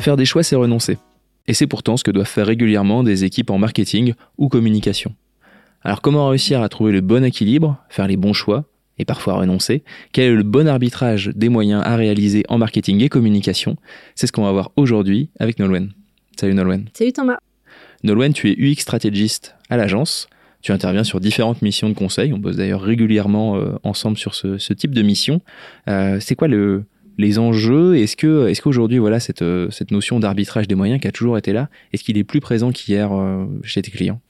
Faire des choix, c'est renoncer. Et c'est pourtant ce que doivent faire régulièrement des équipes en marketing ou communication. Alors comment réussir à trouver le bon équilibre, faire les bons choix et parfois renoncer? Quel est le bon arbitrage des moyens à réaliser en marketing et communication? C'est ce qu'on va voir aujourd'hui avec Nolwenn. Salut Nolwenn. Salut Thomas. Nolwenn, tu es UX stratégiste à l'agence. Tu interviens sur différentes missions de conseil. On bosse d'ailleurs régulièrement euh, ensemble sur ce, type de mission. Euh, c'est quoi le, les enjeux Est-ce que est-ce qu'aujourd'hui voilà cette euh, cette notion d'arbitrage des moyens qui a toujours été là, est-ce qu'il est plus présent qu'hier euh, chez tes clients?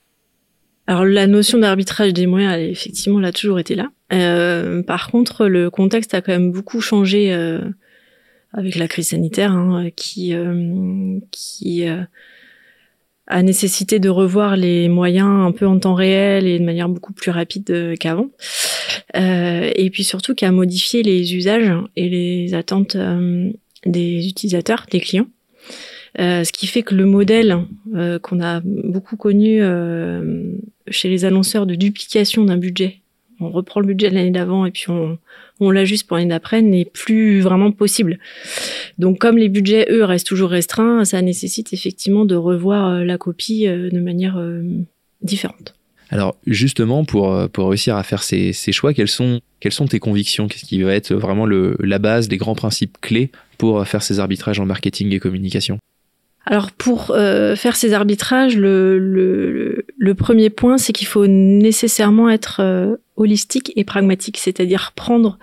Alors la notion d'arbitrage des moyens, effectivement, elle a toujours été là. Euh, par contre, le contexte a quand même beaucoup changé avec la crise sanitaire, hein, qui qui a nécessité de revoir les moyens un peu en temps réel et de manière beaucoup plus rapide qu'avant. Euh, et puis surtout qui a modifié les usages et les attentes euh, des utilisateurs, des clients. Euh, ce qui fait que le modèle euh, qu'on a beaucoup connu euh, chez les annonceurs de duplication d'un budget, on reprend le budget de l'année d'avant et puis on, on l'ajuste pour l'année d'après, n'est plus vraiment possible. Donc comme les budgets, eux, restent toujours restreints, ça nécessite effectivement de revoir la copie de manière différente. Alors justement, pour, euh, pour réussir à faire ces, ces choix, quelles sont, quelles sont tes convictions? Qu'est-ce qui va être vraiment le, la base, les grands principes clés pour faire ces arbitrages en marketing et communication? Alors pour euh, faire ces arbitrages, le, le, le premier point, c'est qu'il faut nécessairement être euh, holistique et pragmatique, c'est-à-dire prendre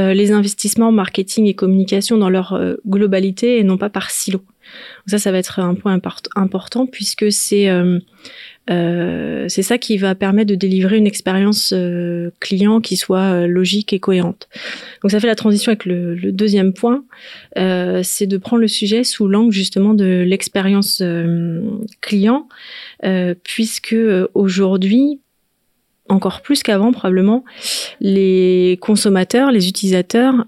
euh, les investissements marketing et communication dans leur globalité et non pas par silo. Donc ça, ça va être un point important puisque c'est euh, c'est ça qui va permettre de délivrer une expérience euh, client qui soit euh, logique et cohérente. Donc ça fait la transition avec le, le deuxième point, c'est de prendre le sujet sous l'angle justement de l'expérience client, puisque aujourd'hui, encore plus qu'avant probablement, les consommateurs, les utilisateurs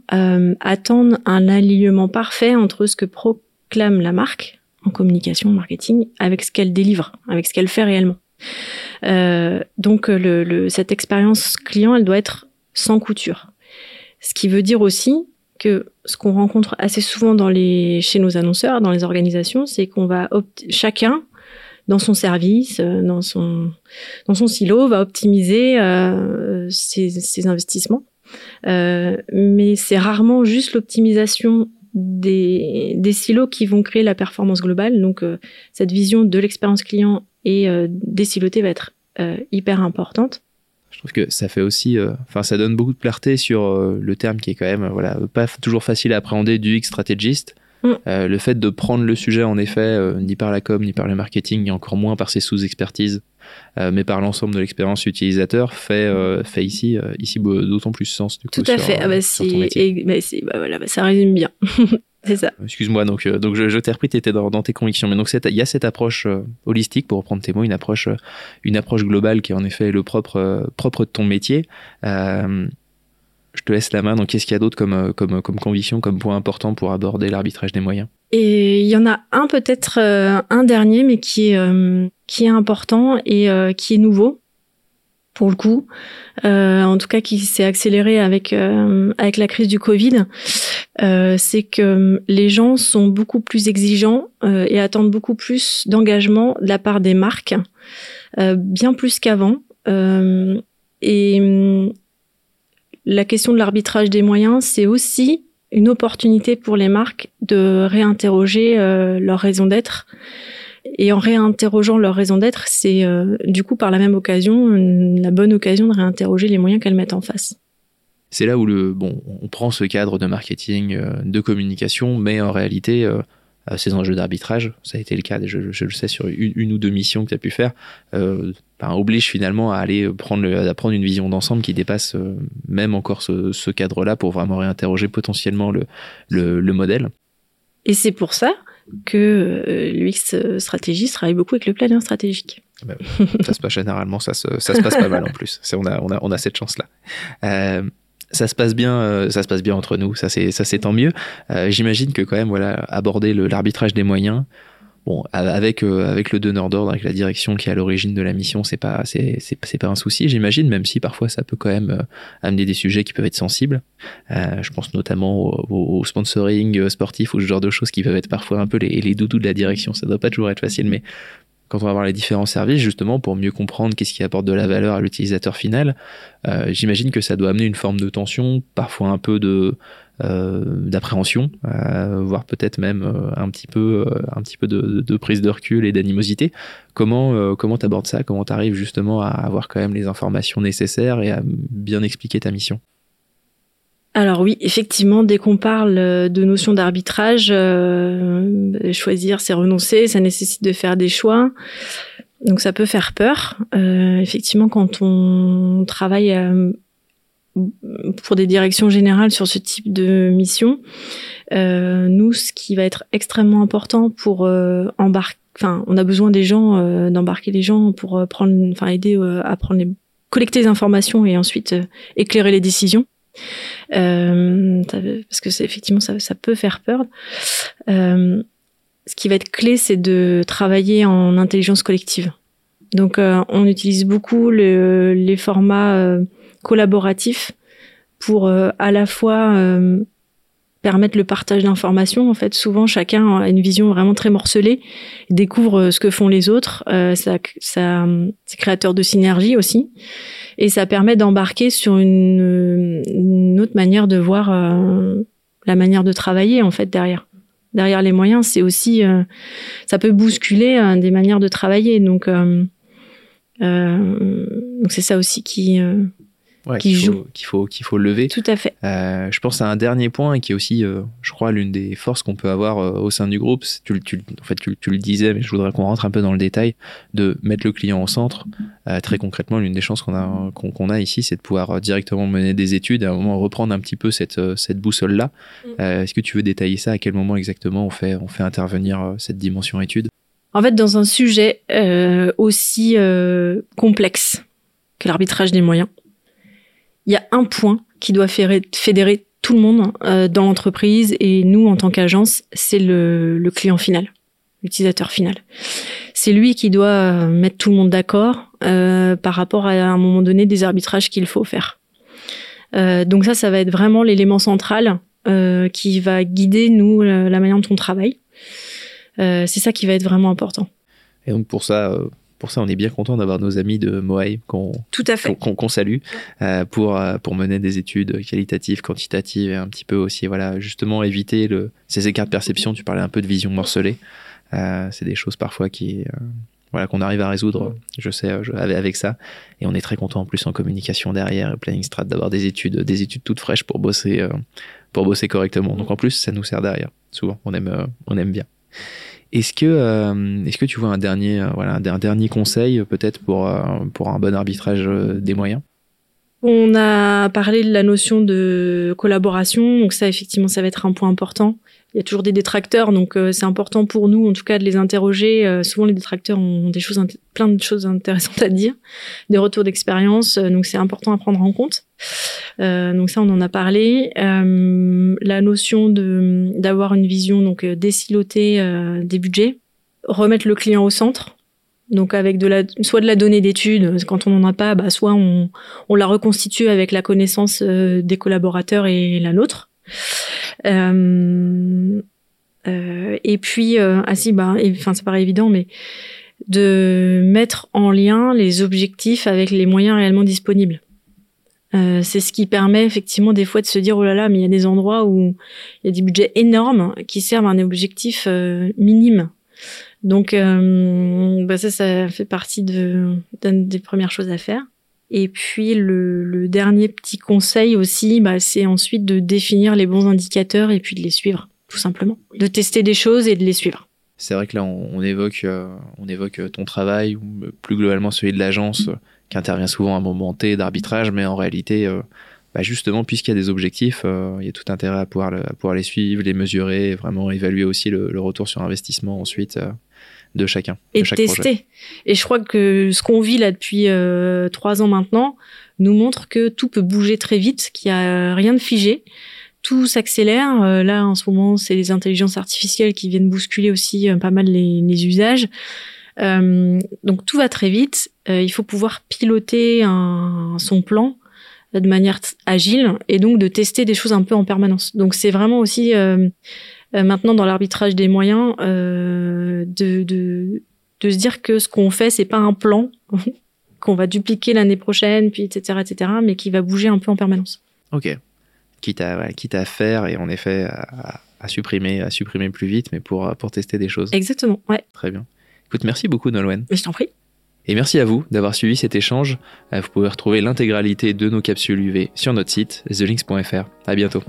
attendent un alignement parfait entre ce que proclame la marque, en communication, marketing, avec ce qu'elle délivre, avec ce qu'elle fait réellement. Euh, donc le, le, cette expérience client, elle doit être sans couture. Ce qui veut dire aussi que ce qu'on rencontre assez souvent dans les, chez nos annonceurs, dans les organisations, c'est qu'on va chacun dans son service, euh, dans son dans son silo, va optimiser euh, ses, ses, investissements. Euh, mais c'est rarement juste l'optimisation des, silos qui vont créer la performance globale. Donc, euh, cette vision de l'expérience client et euh, des silotés va être euh, hyper importante. Je trouve que ça fait aussi, enfin, ça donne beaucoup de clarté sur le terme qui est quand même, voilà, pas toujours facile à appréhender du X stratégiste. Mm. le fait de prendre le sujet, en effet, ni par la com, ni par le marketing, et encore moins par ses sous-expertises, euh, mais par l'ensemble de l'expérience utilisateur fait euh, fait ici euh, ici d'autant plus sens du coup, tout à fait. Ah bah, bah, bah, voilà bah, ça résume bien. C'est ça. Excuse-moi donc donc je, t'ai repris dans, dans tes convictions. Mais donc il y a cette approche holistique pour reprendre tes mots une approche une approche globale qui est en effet le propre propre de ton métier je te laisse la main. Donc, qu'est-ce qu'il y a d'autre comme, comme, comme conviction, comme point important pour aborder l'arbitrage des moyens? Et il y en a un peut-être, un dernier, mais qui est, qui est important et euh, qui est nouveau pour le coup, euh, en tout cas qui s'est accéléré avec euh, avec la crise du Covid, c'est que les gens sont beaucoup plus exigeants et attendent beaucoup plus d'engagement de la part des marques, bien plus qu'avant. et la question de l'arbitrage des moyens, c'est aussi une opportunité pour les marques de réinterroger leur raison d'être et en réinterrogeant leur raison d'être, c'est euh, du coup par la même occasion la bonne occasion de réinterroger les moyens qu'elles mettent en face. C'est là où le bon, on prend ce cadre de marketing, euh, de communication, mais en réalité, euh, ces enjeux d'arbitrage, ça a été le cas, je, je le sais sur une, ou deux missions que tu as pu faire, euh, ben, oblige finalement à aller prendre, à prendre une vision d'ensemble qui dépasse même encore ce, ce cadre-là pour vraiment réinterroger potentiellement le, le, le modèle. Et c'est pour ça que euh, l'UX stratégie travaille beaucoup avec le planning stratégique. Ah bah ça se passe généralement, ça se, ça se passe pas mal en plus. On a, on, a, on a cette chance-là. Euh, ça se passe bien, euh, ça se passe bien entre nous, ça c'est, ça c'est tant mieux. Euh, j'imagine que quand même, voilà, aborder l'arbitrage des moyens, bon, avec avec le donneur d'ordre, avec la direction qui est à l'origine de la mission, c'est pas c'est c'est pas un souci, j'imagine, même si parfois ça peut quand même amener des sujets qui peuvent être sensibles. je pense notamment au, sponsoring sportif ou ce genre de choses qui peuvent être parfois un peu les, les doudous de la direction. Ça doit pas toujours être facile, mais quand on va voir les différents services, justement, pour mieux comprendre qu'est-ce qui apporte de la valeur à l'utilisateur final, euh, j'imagine que ça doit amener une forme de tension, parfois un peu de euh, d'appréhension, euh, voire peut-être même un petit peu, un petit peu de, prise de recul et d'animosité. Comment comment t'abordes ça? Comment t'arrives justement à avoir quand même les informations nécessaires et à bien expliquer ta mission? Alors oui, effectivement, dès qu'on parle euh, de notion d'arbitrage, euh, choisir, c'est renoncer, ça nécessite de faire des choix. Donc ça peut faire peur. Euh, effectivement, quand on travaille pour des directions générales sur ce type de mission, nous, ce qui va être extrêmement important pour embarquer, enfin, on a besoin des gens, d'embarquer les gens pour prendre, enfin, aider à prendre les, collecter les informations et ensuite éclairer les décisions. Euh, parce que effectivement ça, peut faire peur. Euh, ce qui va être clé, c'est de travailler en intelligence collective. Donc, euh, on utilise beaucoup le, les formats collaboratifs pour à la fois permettre le partage d'informations. En fait, souvent, chacun a une vision vraiment très morcelée, découvre ce que font les autres. ça, ça c'est créateur de synergie aussi et ça permet d'embarquer sur une, autre manière de voir euh, la manière de travailler en fait derrière. Derrière les moyens, c'est aussi euh, ça peut bousculer euh, des manières de travailler. Donc donc c'est ça aussi qui qu'il faut, qu'il faut, qu'il faut lever. Tout à fait. Euh, je pense à un dernier point qui est aussi, euh, je crois, l'une des forces qu'on peut avoir euh, au sein du groupe. Tu, tu, en fait, tu, tu, le disais, mais je voudrais qu'on rentre un peu dans le détail, de mettre le client au centre. très concrètement, l'une des chances qu'on a, qu'on, a ici, c'est de pouvoir directement mener des études et à un moment reprendre un petit peu cette, cette boussole-là. Mm. est-ce que tu veux détailler ça? À quel moment exactement on fait, on fait intervenir cette dimension étude? En fait, dans un sujet aussi complexe que l'arbitrage des moyens, il y a un point qui doit fédérer tout le monde euh, dans l'entreprise et nous en tant qu'agence, c'est le, client final, l'utilisateur final. C'est lui qui doit euh, mettre tout le monde d'accord euh, par rapport à, un moment donné des arbitrages qu'il faut faire. donc ça, ça va être vraiment l'élément central qui va guider nous la manière dont on travaille. c'est ça qui va être vraiment important. Et donc pour ça, pour ça, on est bien content d'avoir nos amis de Moai qu'on qu'on salue euh, pour euh, pour mener des études qualitatives, quantitatives et un petit peu aussi voilà justement éviter le, ces écarts de perception. Tu parlais un peu de vision morcelée. Euh, c'est des choses parfois qui voilà qu'on arrive à résoudre. Je sais avec ça et on est très content en plus en communication derrière, planning strat d'avoir des études des études toutes fraîches pour bosser pour bosser correctement. Donc en plus ça nous sert derrière. Souvent on aime on aime bien. Est-ce que, euh, est-ce que tu vois un dernier, euh, voilà, un dernier conseil peut-être pour, euh, pour un bon arbitrage des moyens? On a parlé de la notion de collaboration, donc ça effectivement ça va être un point important il y a toujours des détracteurs, donc euh, c'est important pour nous, en tout cas, de les interroger. Euh, souvent, les détracteurs ont des choses, plein de choses intéressantes à dire, des retours d'expérience, euh, donc c'est important à prendre en compte. donc ça, on en a parlé. la notion de d'avoir une vision donc décilotée des budgets, remettre le client au centre. Donc avec de la, soit de la donnée d'études, quand on n'en a pas, bah, soit on, on la reconstitue avec la connaissance des collaborateurs et la nôtre. Euh, euh, et puis, euh, ah si, bah, enfin, ça paraît évident, mais de mettre en lien les objectifs avec les moyens réellement disponibles. C'est ce qui permet effectivement des fois de se dire oh là là mais il y a des endroits où il y a des budgets énormes qui servent à un objectif minime donc bah ça ça fait partie de des premières choses à faire et puis le, dernier petit conseil aussi, bah, c'est ensuite de définir les bons indicateurs et puis de les suivre, tout simplement. De tester des choses et de les suivre. C'est vrai que là, on, évoque, euh, on évoque ton travail, ou plus globalement celui de l'agence, euh, qui intervient souvent à un moment T d'arbitrage, mais en réalité, euh, bah, justement, puisqu'il y a des objectifs, il y a tout intérêt à pouvoir, pouvoir les suivre, les mesurer, et vraiment évaluer aussi le, le retour sur investissement ensuite de chacun. Et de tester. Et je crois que ce qu'on vit là depuis euh, trois ans maintenant nous montre que tout peut bouger très vite, qu'il n'y a rien de figé, tout s'accélère. là, en ce moment, c'est les intelligences artificielles qui viennent bousculer aussi pas mal les, les usages. donc tout va très vite. il faut pouvoir piloter un, son plan de manière agile et donc de tester des choses un peu en permanence. Donc c'est vraiment aussi maintenant dans l'arbitrage des moyens de, de, de se dire que ce qu'on fait c'est pas un plan qu'on va dupliquer l'année prochaine, puis etc., etc., mais qui va bouger un peu en permanence. Ok. Quitte à, quitte à faire et en effet à, supprimer, à supprimer plus vite, mais pour, pour tester des choses. Exactement, ouais. Très bien. Écoute, merci beaucoup, Nolwenn. Je t'en prie. Et merci à vous d'avoir suivi cet échange. Vous pouvez retrouver l'intégralité de nos capsules UV sur notre site, thelinks.fr. À bientôt.